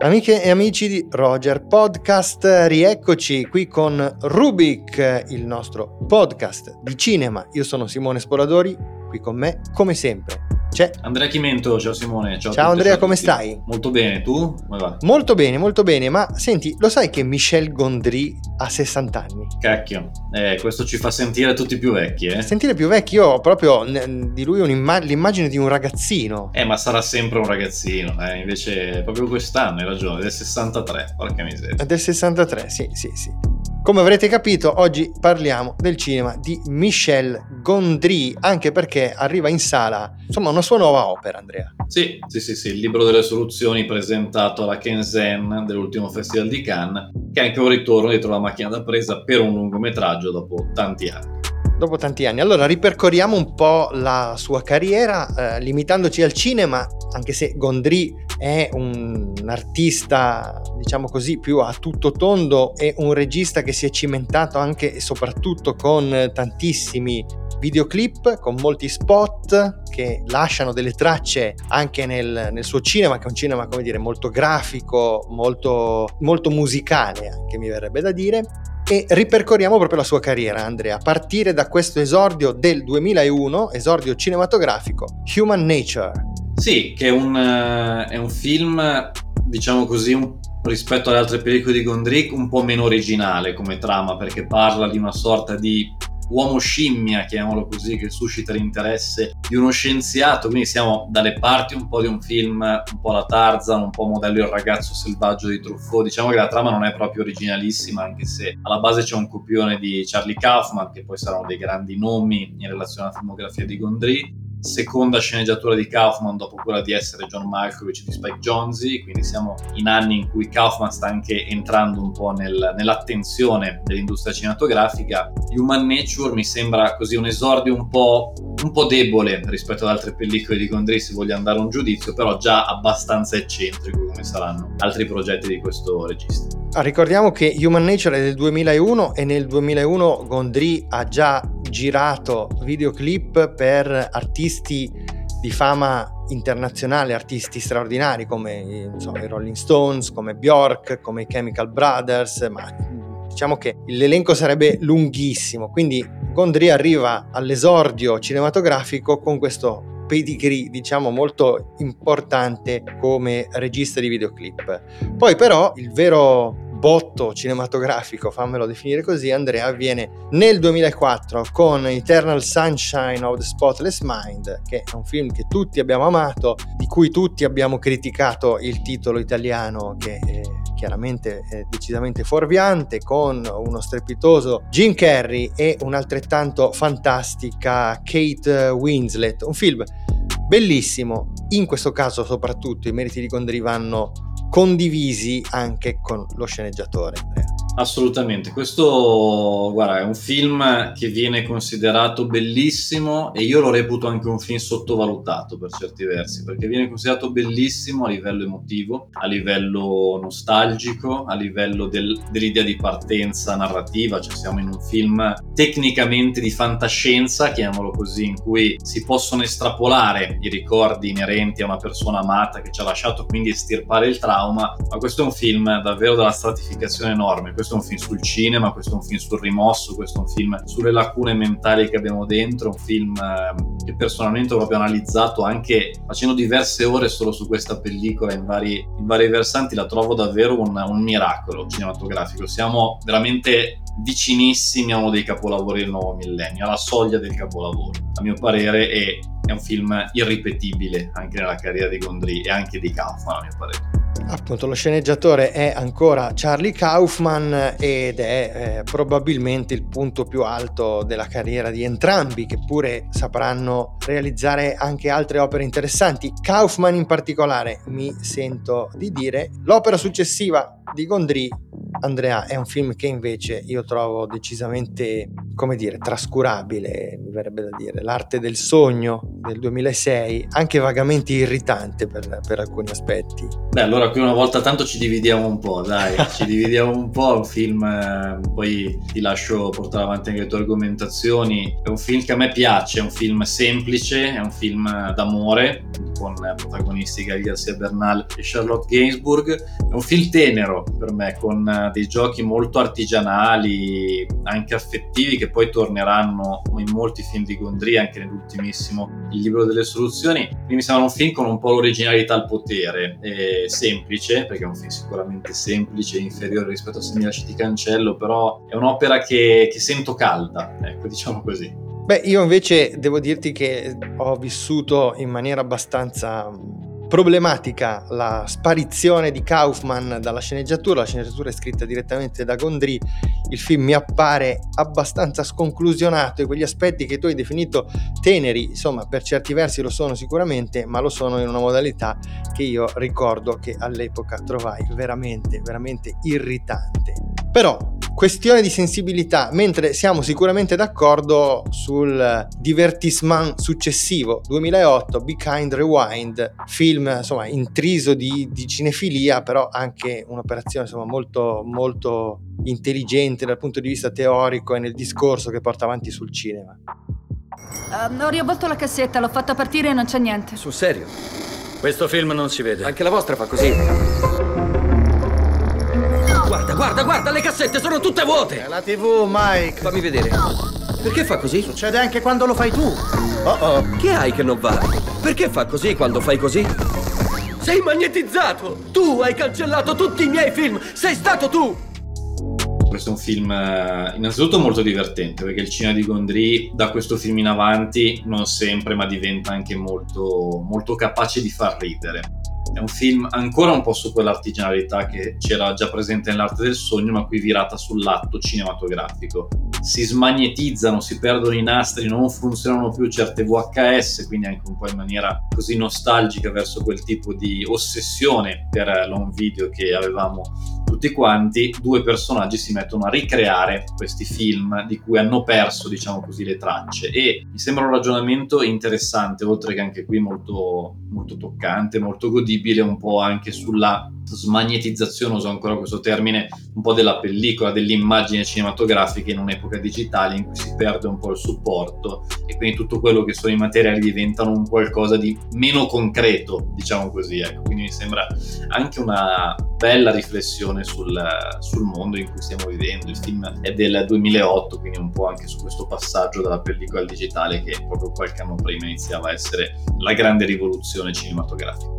Amiche e amici di Roger Podcast, rieccoci qui con Rubik, il nostro podcast di cinema. Io sono Simone Sporadori, qui con me, come sempre, c'è Andrea Chimento, ciao Simone. Ciao, ciao Andrea, ciao come stai? Molto bene, tu? Come va? Molto bene, molto bene, ma senti, lo sai che Michel Gondry ha 60 anni? Cacchio, eh, questo ci fa sentire tutti più vecchi, eh? Sentire più vecchi, io ho proprio di lui l'immagine di un ragazzino. Eh, ma sarà sempre un ragazzino, eh? invece proprio quest'anno hai ragione, del 63, porca miseria. Del 63, sì, sì, sì. Come avrete capito, oggi parliamo del cinema di Michel Gondry, anche perché arriva in sala, insomma, una sua nuova opera, Andrea. Sì, sì, sì, sì, il libro delle soluzioni presentato alla Kenzen dell'ultimo Festival di Cannes, che è anche un ritorno dietro la macchina da presa per un lungometraggio dopo tanti anni dopo tanti anni. Allora ripercorriamo un po' la sua carriera, eh, limitandoci al cinema, anche se Gondry è un artista, diciamo così, più a tutto tondo e un regista che si è cimentato anche e soprattutto con tantissimi videoclip, con molti spot che lasciano delle tracce anche nel, nel suo cinema, che è un cinema, come dire, molto grafico, molto, molto musicale, anche mi verrebbe da dire e ripercorriamo proprio la sua carriera, Andrea, a partire da questo esordio del 2001, esordio cinematografico, Human Nature. Sì, che è un, uh, è un film, diciamo così, un, rispetto alle altre pellicole di Gondry, un po' meno originale come trama, perché parla di una sorta di uomo scimmia, chiamiamolo così, che suscita l'interesse di uno scienziato, quindi siamo dalle parti un po' di un film, un po' la Tarzan, un po' modello Il ragazzo selvaggio di Truffaut, diciamo che la trama non è proprio originalissima, anche se alla base c'è un copione di Charlie Kaufman, che poi saranno dei grandi nomi in relazione alla filmografia di Gondry, seconda sceneggiatura di Kaufman dopo quella di essere John Malkovich di Spike Jonze, quindi siamo in anni in cui Kaufman sta anche entrando un po' nel, nell'attenzione dell'industria cinematografica. Human Nature mi sembra così un esordio un po', un po debole rispetto ad altre pellicole di Gondry se voglio andare a un giudizio, però già abbastanza eccentrico come saranno altri progetti di questo regista. Ah, ricordiamo che Human Nature è del 2001 e nel 2001 Gondry ha già girato videoclip per artisti di fama internazionale, artisti straordinari come so, i Rolling Stones, come Bjork, come i Chemical Brothers, ma diciamo che l'elenco sarebbe lunghissimo, quindi Gondry arriva all'esordio cinematografico con questo pedigree diciamo molto importante come regista di videoclip. Poi però il vero botto cinematografico, fammelo definire così, Andrea, avviene nel 2004 con Eternal Sunshine of the Spotless Mind, che è un film che tutti abbiamo amato, di cui tutti abbiamo criticato il titolo italiano che è chiaramente è decisamente fuorviante, con uno strepitoso Jim Carrey e un'altrettanto fantastica Kate Winslet. Un film bellissimo, in questo caso soprattutto i meriti di Gondry vanno condivisi anche con lo sceneggiatore. Assolutamente, questo guarda, è un film che viene considerato bellissimo e io lo reputo anche un film sottovalutato per certi versi, perché viene considerato bellissimo a livello emotivo, a livello nostalgico, a livello del, dell'idea di partenza narrativa, cioè siamo in un film tecnicamente di fantascienza, chiamiamolo così, in cui si possono estrapolare i ricordi inerenti a una persona amata che ci ha lasciato, quindi estirpare il trauma, ma questo è un film davvero dalla stratificazione enorme. Questo questo è un film sul cinema, questo è un film sul rimosso, questo è un film sulle lacune mentali che abbiamo dentro, un film eh, che personalmente ho proprio analizzato anche facendo diverse ore solo su questa pellicola in vari, in vari versanti, la trovo davvero un, un miracolo cinematografico. Siamo veramente vicinissimi a uno dei capolavori del nuovo millennio, alla soglia del capolavoro, a mio parere, e è un film irripetibile anche nella carriera di Gondry e anche di Kaufman, a mio parere. Appunto, lo sceneggiatore è ancora Charlie Kaufman ed è eh, probabilmente il punto più alto della carriera di entrambi, che pure sapranno realizzare anche altre opere interessanti. Kaufman in particolare, mi sento di dire, l'opera successiva di Gondry Andrea è un film che invece io trovo decisamente, come dire, trascurabile, mi verrebbe da dire, l'arte del sogno del 2006, anche vagamente irritante per, per alcuni aspetti. Beh, allora qui una volta tanto ci dividiamo un po', dai, ci dividiamo un po', è un film, eh, poi ti lascio portare avanti anche le tue argomentazioni, è un film che a me piace, è un film semplice, è un film d'amore, con protagonisti Gael Garcia Bernal e Charlotte Gainsbourg, è un film tenero per me, con eh, dei giochi molto artigianali, anche affettivi, che poi torneranno in molti film di Gondry, anche nell'ultimissimo Il libro delle soluzioni. Quindi mi sembra un film con un po' l'originalità al potere, semplice, perché è un film sicuramente semplice, inferiore rispetto a Se mi lasci ti cancello, però è un'opera che, che sento calda, ecco, diciamo così. Beh, io invece devo dirti che ho vissuto in maniera abbastanza problematica la sparizione di Kaufman dalla sceneggiatura, la sceneggiatura è scritta direttamente da Gondry, il film mi appare abbastanza sconclusionato e quegli aspetti che tu hai definito teneri, insomma per certi versi lo sono sicuramente, ma lo sono in una modalità che io ricordo che all'epoca trovai veramente, veramente irritante. Però questione di sensibilità, mentre siamo sicuramente d'accordo sul divertissement successivo, 2008, Be Kind Rewind, film insomma intriso di, di cinefilia, però anche un'operazione insomma molto, molto intelligente dal punto di vista teorico e nel discorso che porta avanti sul cinema. Uh, ho riavvolto la cassetta, l'ho fatta partire e non c'è niente. Sul serio? Questo film non si vede. Anche la vostra fa così. Guarda, guarda, le cassette sono tutte vuote! È la TV, Mike. Fammi vedere. Perché fa così? Succede anche quando lo fai tu. Oh oh. Che hai che non va? Perché fa così quando fai così? Sei magnetizzato! Tu hai cancellato tutti i miei film! Sei stato tu! Questo è un film eh, innanzitutto molto divertente perché il cinema di Gondry da questo film in avanti non sempre ma diventa anche molto, molto capace di far ridere è un film ancora un po' su quell'artigianalità che c'era già presente nell'arte del sogno, ma qui virata sull'atto cinematografico. Si smagnetizzano, si perdono i nastri, non funzionano più certe VHS, quindi anche un po' in maniera così nostalgica verso quel tipo di ossessione per l'home video che avevamo tutti quanti, due personaggi si mettono a ricreare questi film di cui hanno perso, diciamo così, le tracce. E mi sembra un ragionamento interessante, oltre che anche qui molto, molto toccante, molto godibile, un po' anche sulla smagnetizzazione, uso ancora questo termine, un po' della pellicola, dell'immagine cinematografica in un'epoca digitale in cui si perde un po' il supporto e quindi tutto quello che sono i materiali diventano un qualcosa di meno concreto, diciamo così. Ecco. Quindi mi sembra anche una bella riflessione sul, sul mondo in cui stiamo vivendo. Il film è del 2008, quindi un po' anche su questo passaggio dalla pellicola al digitale che proprio qualche anno prima iniziava a essere la grande rivoluzione cinematografica.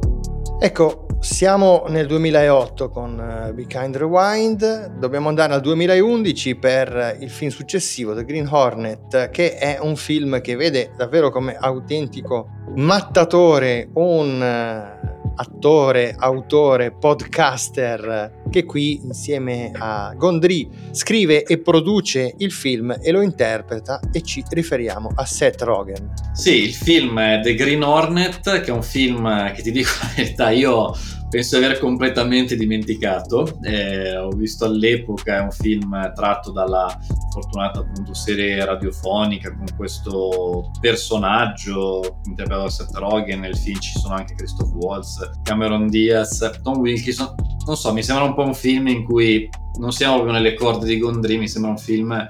Ecco, siamo nel 2008 con uh, Be Kind Rewind, dobbiamo andare al 2011 per il film successivo, The Green Hornet, che è un film che vede davvero come autentico mattatore un uh, attore, autore, podcaster che qui insieme a Gondry scrive e produce il film e lo interpreta e ci riferiamo a Seth Rogen. Sì, il film è The Green Hornet, che è un film che ti dico la verità, io penso di aver completamente dimenticato. Eh, ho visto all'epoca, un film tratto dalla fortunata appunto serie radiofonica con questo personaggio interpretato da Seth Rogen. Nel film ci sono anche Christoph Waltz, Cameron Diaz, Tom Wilkinson. Non so, mi sembra un po' un film in cui non siamo proprio nelle corde di Gondry, mi sembra un film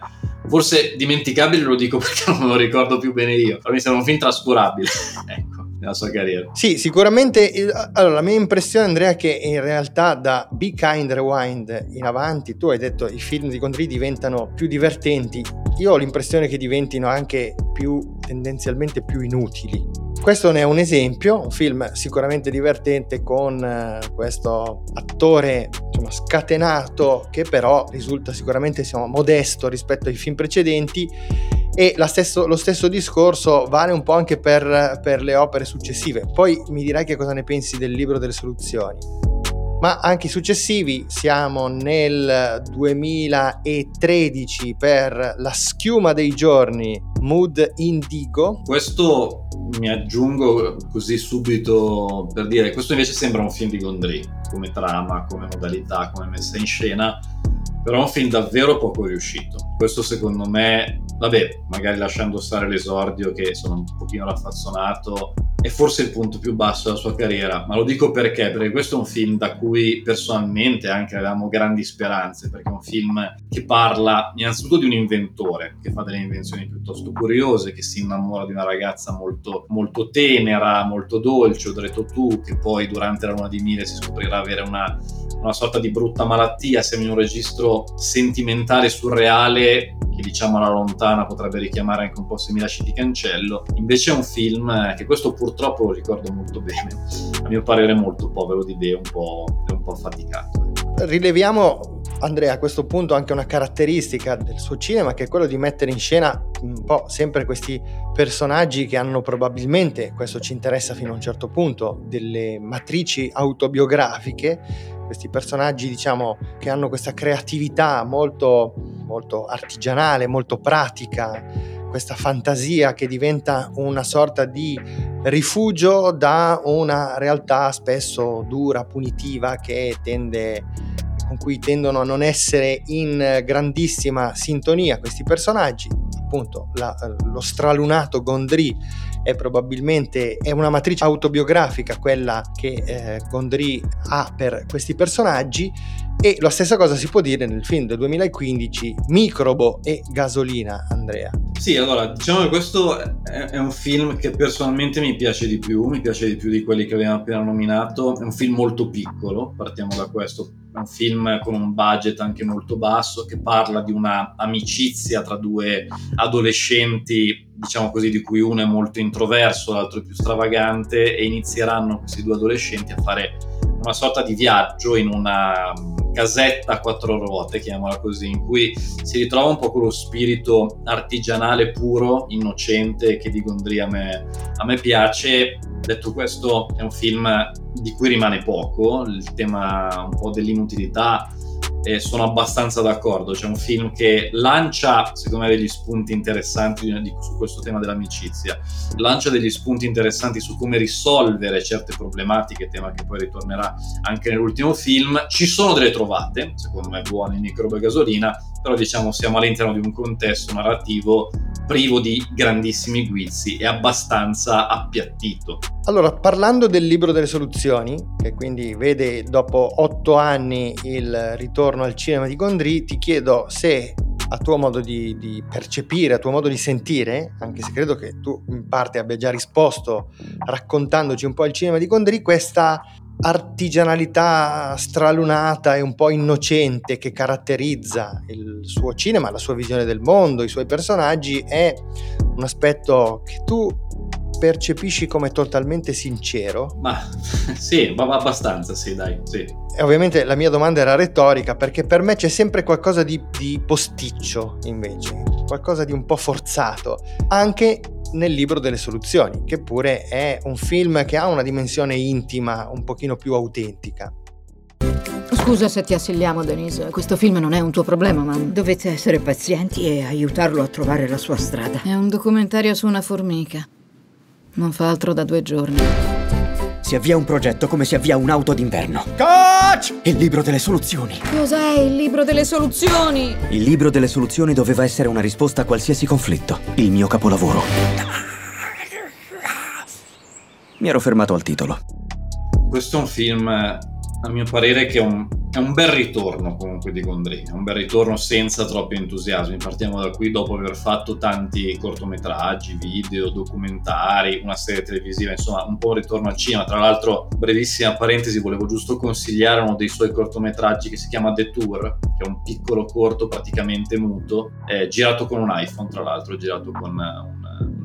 forse dimenticabile, lo dico perché non me lo ricordo più bene io, però mi sembra un film trascurabile. nella sua carriera. Sì, sicuramente. Allora, la mia impressione, Andrea, è che in realtà da Be Kind Rewind in avanti, tu hai detto i film di Gondry diventano più divertenti. Io ho l'impressione che diventino anche più tendenzialmente più inutili. Questo ne è un esempio, un film sicuramente divertente con eh, questo attore insomma, scatenato che però risulta sicuramente insomma, modesto rispetto ai film precedenti e stesso, lo stesso discorso vale un po' anche per, per, le opere successive. Poi mi dirai che cosa ne pensi del libro delle soluzioni. ma anche i successivi. Siamo nel 2013 per La schiuma dei giorni, Mood Indigo. Questo mi aggiungo così subito per dire, questo invece sembra un film di Gondry, come trama, come modalità, come messa in scena, però è un film davvero poco riuscito. Questo secondo me, vabbè, magari lasciando stare l'esordio che sono un pochino raffazzonato, è forse il punto più basso della sua carriera, ma lo dico perché? Perché questo è un film da cui personalmente anche avevamo grandi speranze, perché è un film che parla innanzitutto di un inventore che fa delle invenzioni piuttosto curiose, che si innamora di una ragazza molto, molto tenera, molto dolce, detto tu, che poi durante la luna di miele si scoprirà avere una, una sorta di brutta malattia, siamo in un registro sentimentale, surreale, che diciamo alla lontana potrebbe richiamare anche un po' Se mi lasci di cancello, invece è un film che questo purtroppo lo ricordo molto bene, a mio parere molto povero di idee, un po', un po affaticato. Rileviamo Andrea, a questo punto anche una caratteristica del suo cinema che è quello di mettere in scena un po' sempre questi personaggi che hanno probabilmente, questo ci interessa fino a un certo punto, delle matrici autobiografiche, questi personaggi diciamo che hanno questa creatività molto, molto artigianale, molto pratica, questa fantasia che diventa una sorta di rifugio da una realtà spesso dura, punitiva tende con cui tendono a non essere in grandissima sintonia questi personaggi. Appunto, la, lo stralunato Gondry è probabilmente è una matrice autobiografica quella che eh, Gondry ha per questi personaggi e la stessa cosa si può dire nel film del 2015 Microbo e Gasolina, Andrea. Sì, allora diciamo che questo è, un film che personalmente mi piace di più, mi piace di più di quelli che abbiamo appena nominato, è un film molto piccolo, partiamo da questo, è un film con un budget anche molto basso che parla di una amicizia tra due adolescenti, diciamo così, di cui uno è molto introverso, l'altro è più stravagante e inizieranno questi due adolescenti a fare una sorta di viaggio in una casetta a quattro ruote, chiamiamola così, in cui si ritrova un po' quello spirito artigianale puro, innocente, che di Gondry a me, a me piace. Detto questo, è un film di cui rimane poco, il tema un po' dell'inutilità e sono abbastanza d'accordo. C'è un film che lancia, secondo me, degli spunti interessanti su questo tema dell'amicizia, lancia degli spunti interessanti su come risolvere certe problematiche, tema che poi ritornerà anche nell'ultimo film. Ci sono delle trovate, secondo me, buone in microbe gasolina, però diciamo siamo all'interno di un contesto narrativo privo di grandissimi guizzi e abbastanza appiattito. Allora, parlando del libro delle soluzioni, che quindi vede dopo otto anni il ritorno al cinema di Gondry, ti chiedo se a tuo modo di, di, percepire, a tuo modo di sentire, anche se credo che tu in parte abbia già risposto raccontandoci un po' il cinema di Gondry, questa artigianalità stralunata e un po' innocente che caratterizza il suo cinema, la sua visione del mondo, i suoi personaggi, è un aspetto che tu percepisci come totalmente sincero? Ma sì, ma abbastanza, sì, dai, sì. E ovviamente la mia domanda era retorica perché per me c'è sempre qualcosa di, di posticcio invece, qualcosa di un po' forzato, anche nel libro delle soluzioni, che pure è un film che ha una dimensione intima un pochino più autentica. Scusa se ti assilliamo, Denise. Questo film non è un tuo problema, ma dovete essere pazienti e aiutarlo a trovare la sua strada. È un documentario su una formica. Non fa altro da due giorni. Si avvia un progetto come si avvia un'auto d'inverno. Coach! Il libro delle soluzioni. Cos'è il libro delle soluzioni? Il libro delle soluzioni doveva essere una risposta a qualsiasi conflitto. Il mio capolavoro. Mi ero fermato al titolo. Questo è un film a mio parere che è un, è un, bel ritorno comunque di Gondry, è un bel ritorno senza troppi entusiasmi. Partiamo da qui dopo aver fatto tanti cortometraggi, video, documentari, una serie televisiva, insomma un po' un ritorno al cinema. Tra l'altro, brevissima parentesi, volevo giusto consigliare uno dei suoi cortometraggi che si chiama The Tour, che è un piccolo corto praticamente muto, eh, girato con un iPhone, tra l'altro, girato con un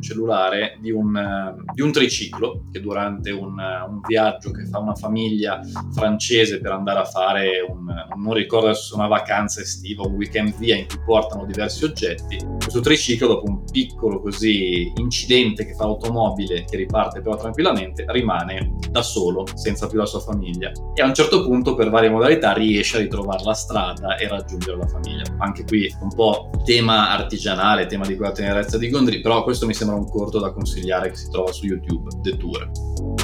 cellulare di un, di un triciclo che durante un, un, viaggio che fa una famiglia francese per andare a fare un, non ricordo adesso una vacanza estiva, un weekend via in cui portano diversi oggetti, questo triciclo dopo un piccolo così incidente che fa automobile che riparte però tranquillamente rimane da solo senza più la sua famiglia e a un certo punto per varie modalità riesce a ritrovare la strada e raggiungere la famiglia. Anche qui un po' tema artigianale, tema di quella tenerezza di Gondry, però questo mi sembra un corto da consigliare che si trova su YouTube, The Tour.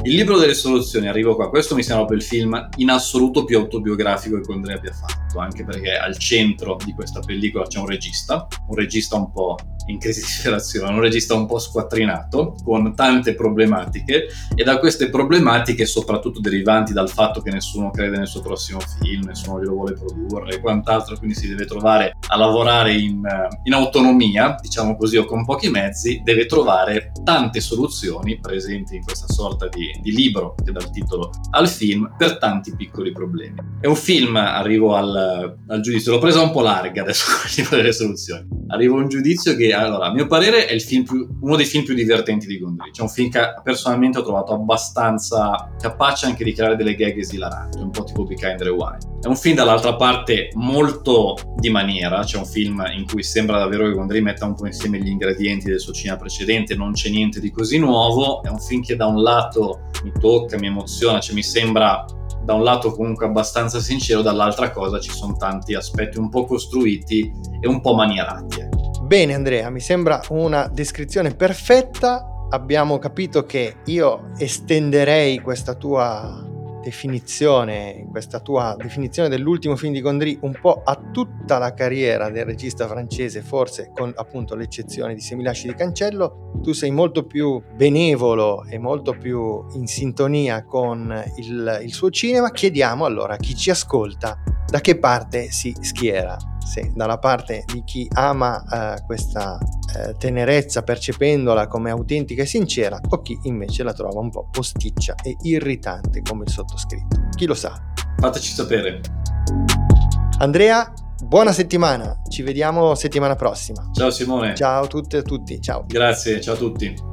Il libro delle soluzioni, arrivo qua, questo mi sembra il film in assoluto più autobiografico che Gondry abbia fatto, anche perché al centro di questa pellicola c'è un regista, un regista un po' in crisi di ispirazione, un regista un po' squattrinato, con tante problematiche, e da queste problematiche, soprattutto derivanti dal fatto che nessuno crede nel suo prossimo film, nessuno glielo vuole produrre e quant'altro, quindi si deve trovare a lavorare in, in autonomia, diciamo così, o con pochi mezzi, deve trovare tante soluzioni presenti in questa sorta di, di libro che dà il titolo al film per tanti piccoli problemi. È un film, arrivo al, al giudizio, l'ho presa un po' larga adesso con delle soluzioni, arrivo a un giudizio che allora, a mio parere è più, uno dei film più divertenti di Gondry. C'è un film che personalmente ho trovato abbastanza capace anche di creare delle gag esilaranti, un po' tipo Be Kind Rewind. È un film dall'altra parte molto di maniera, c'è un film in cui sembra davvero che Gondry metta un po' insieme gli ingredienti del suo cinema precedente, non c'è niente di così nuovo, è un film che da un lato mi tocca, mi emoziona, cioè mi sembra da un lato comunque abbastanza sincero, dall'altra cosa ci sono tanti aspetti un po' costruiti e un po' manierati. Bene Andrea, mi sembra una descrizione perfetta. Abbiamo capito che io estenderei questa tua definizione, questa tua definizione dell'ultimo film di Gondry un po' a tutta la carriera del regista francese, forse con appunto l'eccezione di Semilasci di Cancello, tu sei molto più benevolo e molto più in sintonia con il, il suo cinema. Chiediamo allora a chi ci ascolta da che parte si schiera sì, dalla parte di chi ama eh, questa eh, tenerezza percependola come autentica e sincera o chi invece la trova un po' posticcia e irritante come il sottoscritto. Chi lo sa? Fateci sapere. Andrea, buona settimana, ci vediamo settimana prossima. Ciao Simone. Ciao a tutte e a tutti, ciao. Grazie, ciao a tutti.